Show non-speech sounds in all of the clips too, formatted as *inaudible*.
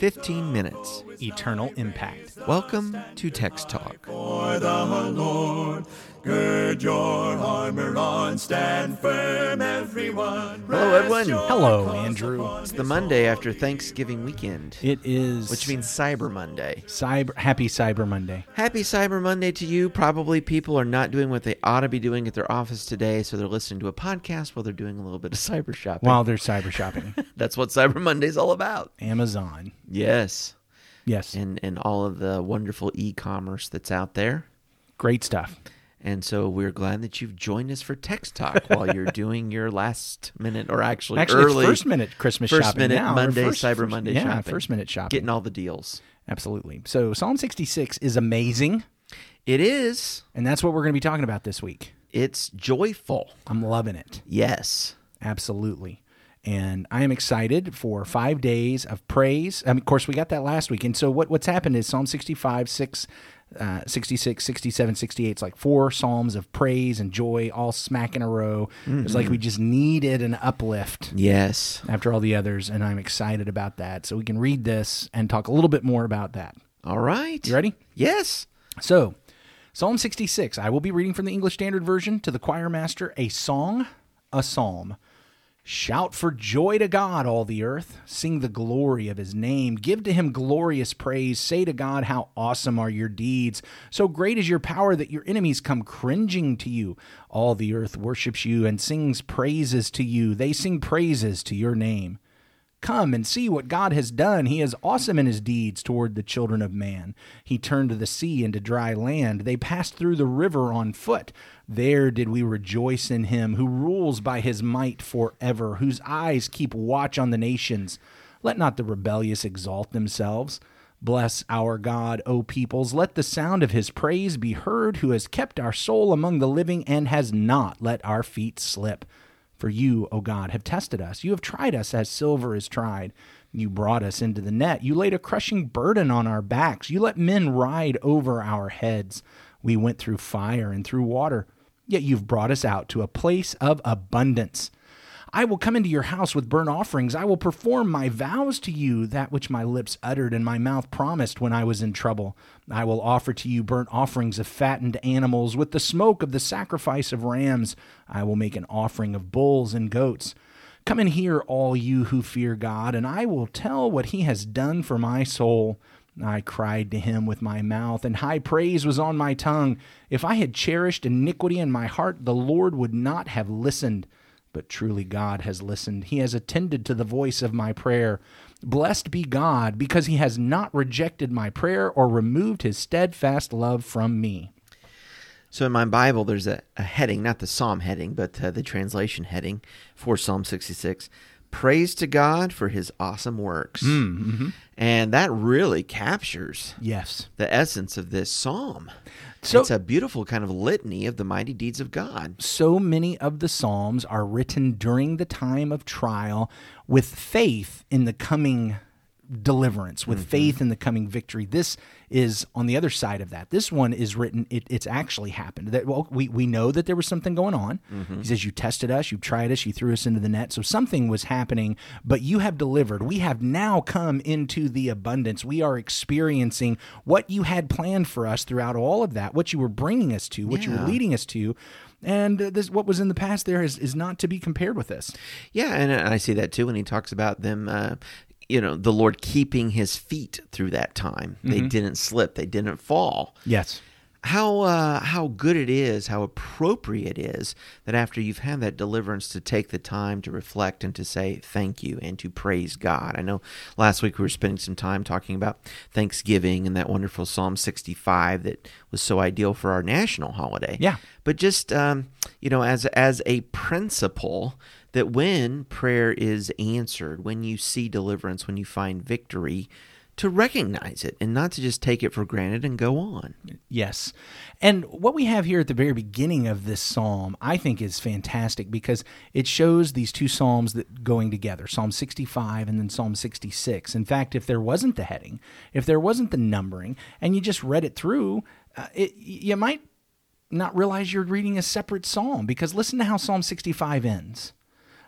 15 minutes. eternal impact. Welcome to Text Talk. For the Lord, gird your armor on, stand firm, everyone. Hello, Edwin. Hello, Andrew. It's the Monday after Thanksgiving weekend, It is which means Cyber Monday. Cyber Happy Cyber Monday. Happy Cyber Monday to you. Probably people are not doing what they ought to be doing at their office today, so they're listening to a podcast while they're doing a little bit of cyber shopping. While they're cyber shopping. *laughs* That's what Cyber Monday's all about. Amazon. Yes. Yes. And and all of the wonderful e-commerce that's out there. Great stuff. And so we're glad that you've joined us for Text Talk *laughs* while you're doing your last minute or actually, Actually, early first minute Christmas first shopping minute now. Monday, first- Cyber Monday yeah, shopping. first minute shopping. Getting all the deals. Absolutely. So Psalm 66 is amazing, It is. and that's what we're going to be talking about this week. It's joyful. I'm loving it. Yes. Absolutely. And I am excited for five days of praise. I mean, of course, we got that last week. And so what, what's happened is Psalm 65, 6, uh, 66, 67, 68. It's like four Psalms of praise and joy all smack in a row. It's like we just needed an uplift Yes. after all the others. And I'm excited about that. So we can read this and talk a little bit more about that. All right. You ready? Yes. So, Psalm 66. I will be reading from the English Standard Version to the choir master a song, a psalm. Shout for joy to God, all the earth. Sing the glory of his name. Give to him glorious praise. Say to God, How awesome are your deeds. So great is your power that your enemies come cringing to you. All the earth worships you and sings praises to you. They sing praises to your name. Come and see what God has done. He is awesome in his deeds toward the children of man. He turned the sea into dry land. They passed through the river on foot. There did we rejoice in him who rules by his might forever, whose eyes keep watch on the nations. Let not the rebellious exalt themselves. Bless our God, O peoples. Let the sound of his praise be heard, who has kept our soul among the living and has not let our feet slip. For you, O God, have tested us. You have tried us as silver is tried. You brought us into the net. You laid a crushing burden on our backs. You let men ride over our heads. We went through fire and through water, yet you've brought us out to a place of abundance. I will come into your house with burnt offerings. I will perform my vows to you, that which my lips uttered and my mouth promised when I was in trouble. I will offer to you burnt offerings of fattened animals with the smoke of the sacrifice of rams. I will make an offering of bulls and goats. Come and hear, all you who fear God, and I will tell what he has done for my soul. I cried to him with my mouth, and high praise was on my tongue. If I had cherished iniquity in my heart, the Lord would not have listened. But truly God has listened. He has attended to the voice of my prayer. Blessed be God, because he has not rejected my prayer or removed his steadfast love from me. So in my Bible, there's a, a heading, not the Psalm heading, but uh, the translation heading for Psalm 66. Praise to God for his awesome works. Mm, mm-hmm. And that really captures Yes. the essence of this psalm. So- it's a beautiful kind of litany of the mighty deeds of God. so many of the Psalms are written during the time of trial with faith in the coming deliverance, with mm-hmm. faith in the coming victory. This is on the other side of that. This one is written, it, it's actually happened. That well, we, we know that there was something going on. He says, You tested us, you tried us, you threw us into the net. So something was happening, but you have delivered. We have now come into the abundance. We are experiencing what you had planned for us throughout all of that, what you were bringing us to, what you were leading us to. And uh, this, what was in the past there is, is not to be compared with this. Yeah, and I see that too when he talks about them, uh, you know, the Lord keeping his feet through that time. They didn't slip, they didn't fall. Yes. How uh, how good it is, how appropriate it is that after you've had that deliverance to take the time to reflect and to say thank you and to praise God. I know last week we were spending some time talking about Thanksgiving and that wonderful Psalm 65 that was so ideal for our national holiday. Yeah. But just um, you know, as as a principle that when prayer is answered, when you see deliverance, when you find victory, to recognize it and not to just take it for granted and go on. Yes. And what we have here at the very beginning of this psalm, I think is fantastic because it shows these two psalms that going together, Psalm 65 and then Psalm 66. In fact, if there wasn't the heading, if there wasn't the numbering, and you just read it through, uh, it, you might not realize you're reading a separate psalm because listen to how Psalm 65 ends.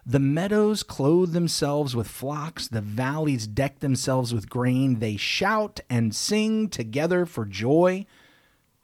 The meadows clothe themselves with flocks, the valleys deck themselves with grain. They shout and sing together for joy.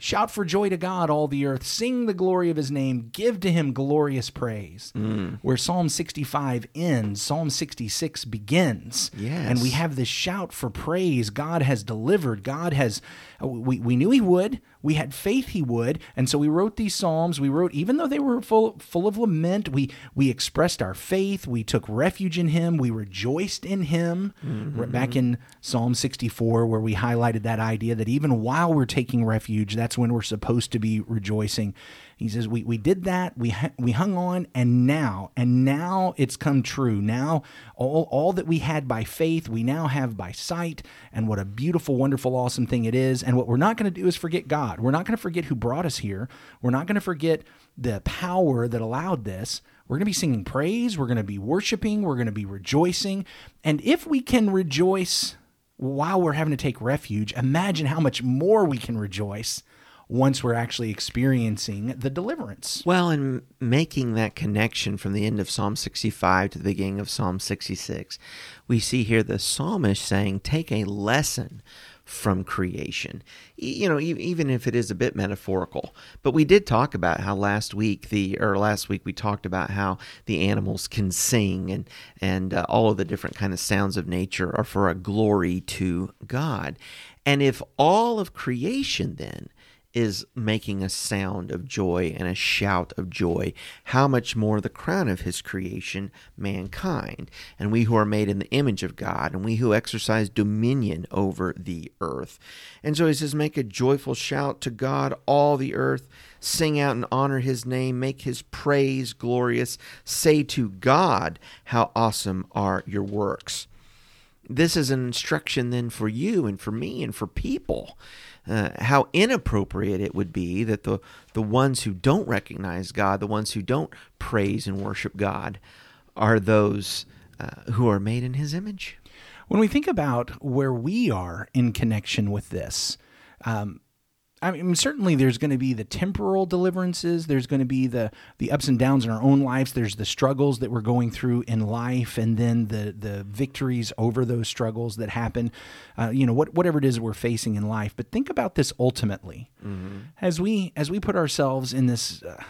Shout for joy to God, all the earth. Sing the glory of his name. Give to him glorious praise. Mm. Where Psalm 65 ends, Psalm 66 begins. Yes. And we have this shout for praise. God has delivered. God has, we, we knew he would. We had faith he would. And so we wrote these Psalms. We wrote, even though they were full, full of lament, we, we expressed our faith. We took refuge in him. We rejoiced in him. Mm-hmm. Back in Psalm 64, where we highlighted that idea that even while we're taking refuge, that's when we're supposed to be rejoicing. He says, we, we did that, we, we hung on, and now, and now it's come true. Now, all, all that we had by faith, we now have by sight, and what a beautiful, wonderful, awesome thing it is. And what we're not going to do is forget God. We're not going to forget who brought us here. We're not going to forget the power that allowed this. We're going to be singing praise. We're going to be worshiping. We're going to be rejoicing. And if we can rejoice while we're having to take refuge, imagine how much more we can rejoice once we're actually experiencing the deliverance. Well, and making that connection from the end of Psalm 65 to the beginning of Psalm 66, we see here the psalmist saying, Take a lesson from creation. You know, even if it is a bit metaphorical. But we did talk about how last week the or last week we talked about how the animals can sing and and uh, all of the different kind of sounds of nature are for a glory to God. And if all of creation then is making a sound of joy and a shout of joy, how much more the crown of his creation, mankind, and we who are made in the image of God, and we who exercise dominion over the earth. And so he says, Make a joyful shout to God, all the earth. Sing out and honor his name, make his praise glorious. Say to God, How awesome are your works. This is an instruction then for you and for me and for people uh, how inappropriate it would be that the, the ones who don't recognize God, the ones who don't praise and worship God, are those uh, who are made in His image. When we think about where we are in connection with this, um, I mean, certainly there's going to be the temporal deliverances. There's going to be the the ups and downs in our own lives. There's the struggles that we're going through in life, and then the the victories over those struggles that happen. Uh, you know, what, whatever it is we're facing in life. But think about this ultimately, mm-hmm. as we as we put ourselves in this. Uh,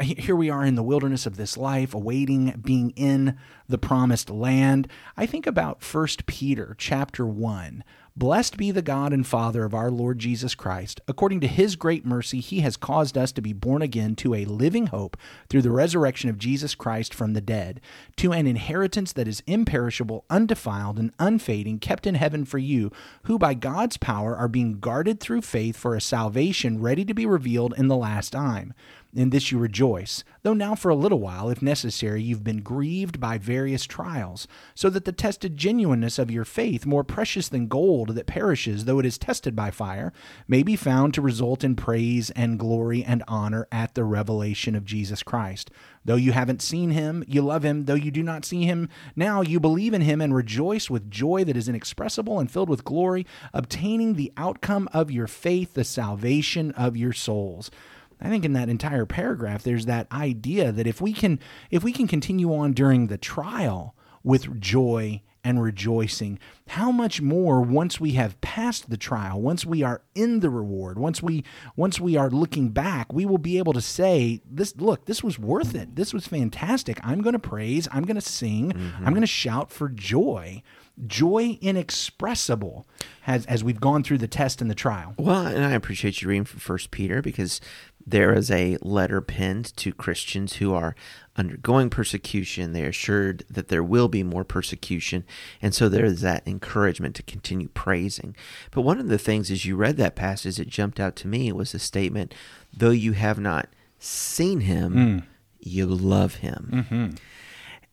here we are in the wilderness of this life awaiting being in the promised land i think about First peter chapter 1 Blessed be the God and Father of our Lord Jesus Christ. According to his great mercy, he has caused us to be born again to a living hope through the resurrection of Jesus Christ from the dead, to an inheritance that is imperishable, undefiled, and unfading, kept in heaven for you, who by God's power are being guarded through faith for a salvation ready to be revealed in the last time. In this you rejoice, though now for a little while, if necessary, you've been grieved by various trials, so that the tested genuineness of your faith, more precious than gold that perishes though it is tested by fire, may be found to result in praise and glory and honor at the revelation of Jesus Christ. Though you haven't seen him, you love him. Though you do not see him now, you believe in him and rejoice with joy that is inexpressible and filled with glory, obtaining the outcome of your faith, the salvation of your souls. I think in that entire paragraph there's that idea that if we can if we can continue on during the trial with joy and rejoicing, how much more once we have passed the trial, once we are in the reward, once we once we are looking back, we will be able to say this look, this was worth it. This was fantastic. I'm going to praise, I'm going to sing, mm-hmm. I'm going to shout for joy joy inexpressible as, as we've gone through the test and the trial. Well, and I appreciate you reading from First Peter because there is a letter penned to Christians who are undergoing persecution. They are assured that there will be more persecution. And so there is that encouragement to continue praising. But one of the things as you read that passage that jumped out to me was the statement, though you have not seen him, mm. you love him. Mm-hmm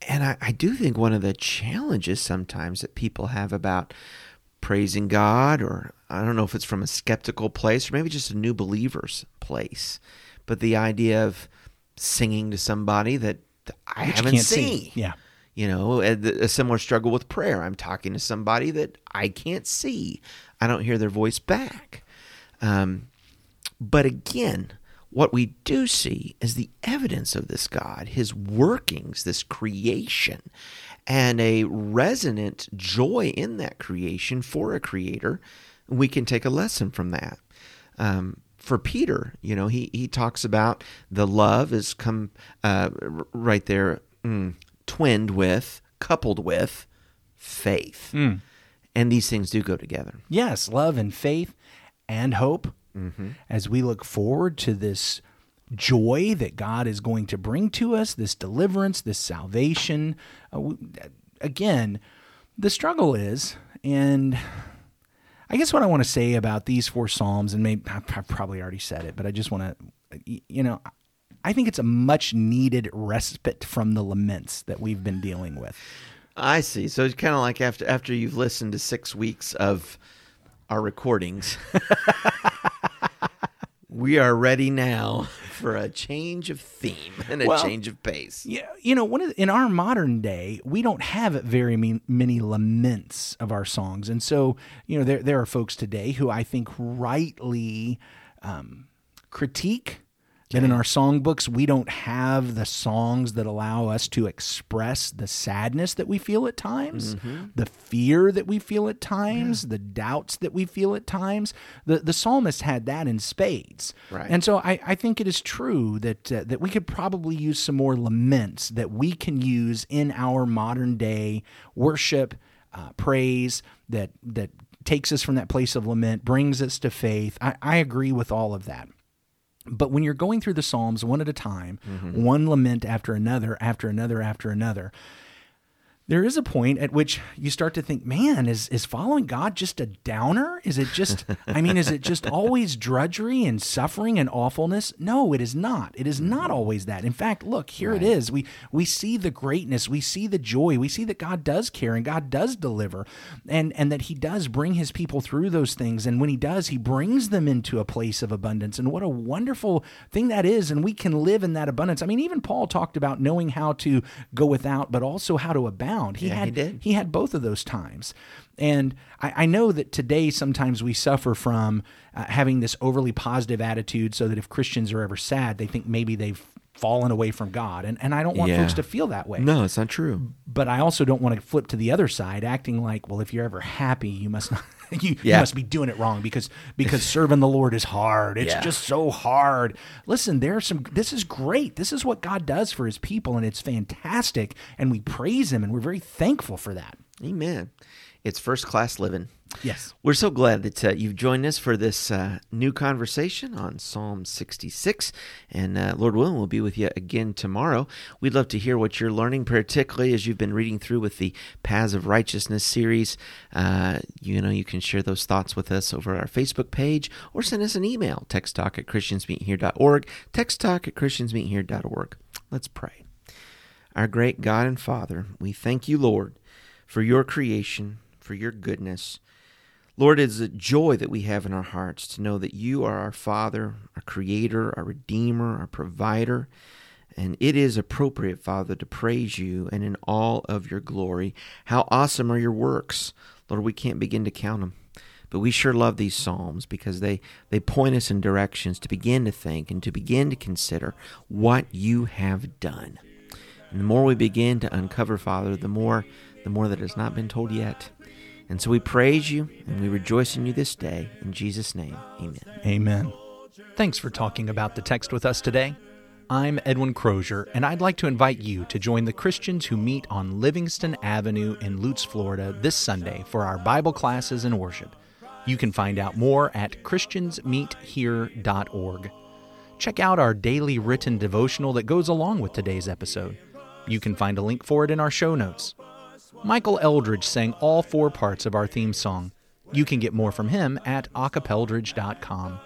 and I, I do think one of the challenges sometimes that people have about praising God, or I don't know if it's from a skeptical place or maybe just a new believer's place, but the idea of singing to somebody that I Which haven't seen. See. Yeah. You know, a, a, similar struggle with prayer. I'm talking to somebody that I can't see. I don't hear their voice back. Um, but again, what we do see is the evidence of this God, his workings, this creation, and a resonant joy in that creation for a creator. We can take a lesson from that. Um, for Peter, you know, he, he talks about the love is come uh, right there, mm, twinned with, coupled with faith. Mm. And these things do go together. Yes, love and faith and hope as we look forward to this joy that God is going to bring to us, this deliverance, this salvation. Uh, again, the struggle is, and I guess what I want to say about these four Psalms, and maybe I've probably already said it, but I just want to, you know, I think it's a much needed respite from the laments that we've been dealing with. I see. So it's kind of like after after you've listened to six weeks of our recordings, *laughs* we are ready now for a change of theme and a Well, change of pace. Yeah, you know, one of the, in our modern day, we don't have very me- many laments of our songs, and so you know, there there are folks today who I think rightly um, critique that in our songbooks we don't have the songs that allow us to express the sadness that we feel at times, the fear that we feel at times, the doubts that we feel at times. The the psalmist had that in spades, Right. and so I, I think it is true that uh, that we could probably use some more laments that we can use in our modern day worship, uh, praise that that takes us from that place of lament, brings us to faith. I, I agree with all of that. But when you're going through the Psalms one at a time, mm-hmm. one lament after another, after another, after another, there is a point at which you start to think, man, is is following God just a downer? Is it just I mean, is it just always drudgery and suffering and awfulness? No, it is not. It is not mm-hmm. always that. In fact, look, here it is. We we see the greatness, we see the joy, we see that God does care and God does deliver and and that he does bring his people through those things and when he does, he brings them into a place of abundance. And what a wonderful thing that is and we can live in that abundance. I mean, even Paul talked about knowing how to go without but also how to abound. He Yeah, he had did. he had both of those times. And I, I know that today sometimes we suffer from uh, having this overly positive attitude so that if Christians are ever sad, they think maybe they've fallen away from God. And, and I don't want Yeah. folks to feel that way. No, it's not true. But I also don't want to flip to the other side, acting like, well, if you're ever happy, you must not. *laughs* You, you must be doing it wrong because because serving the Lord is hard. It's Yeah. just so hard. Listen, there are some. This is great. This is what God does for His people, and it's fantastic. And we praise Him, and we're very thankful for that. Amen. It's first class living. Yes. We're so glad that uh, you've joined us for this uh, new conversation on Psalm 66. And uh, Lord willing, we'll be with you again tomorrow. We'd love to hear what you're learning, particularly as you've been reading through with the Paths of Righteousness series. Uh, you know, you can share those thoughts with us over our Facebook page or send us an email, texttalk at christiansmeethere.org, texttalk at christiansmeethere.org. Let's pray. Our great God and Father, we thank you, Lord, for your creation, for your goodness. Lord, it is a joy that we have in our hearts to know that you are our Father, our Creator, our Redeemer, our Provider. And it is appropriate, Father, to praise you and in all of your glory. How awesome are your works. Lord, we can't begin to count them. But we sure love these Psalms because they, they point us in directions to begin to think and to begin to consider what you have done. And the more we begin to uncover, Father, the more the more that has not been told yet. And so we praise you and we rejoice in you this day. In Jesus' name, amen. Amen. Thanks for talking about the text with us today. I'm Edwin Crozier, and I'd like to invite you to join the Christians who meet on Livingston Avenue in Lutz, Florida this Sunday for our Bible classes and worship. You can find out more at christiansmeethere.org. Check out our daily written devotional that goes along with today's episode. You can find a link for it in our show notes. Michael Eldridge sang all four parts of our theme song. You can get more from him at acapeldridge.com.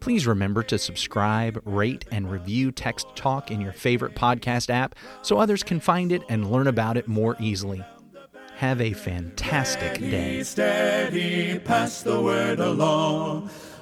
Please remember to subscribe, rate, and review Text Talk in your favorite podcast app so others can find it and learn about it more easily. Have a fantastic day. steady, pass the word along.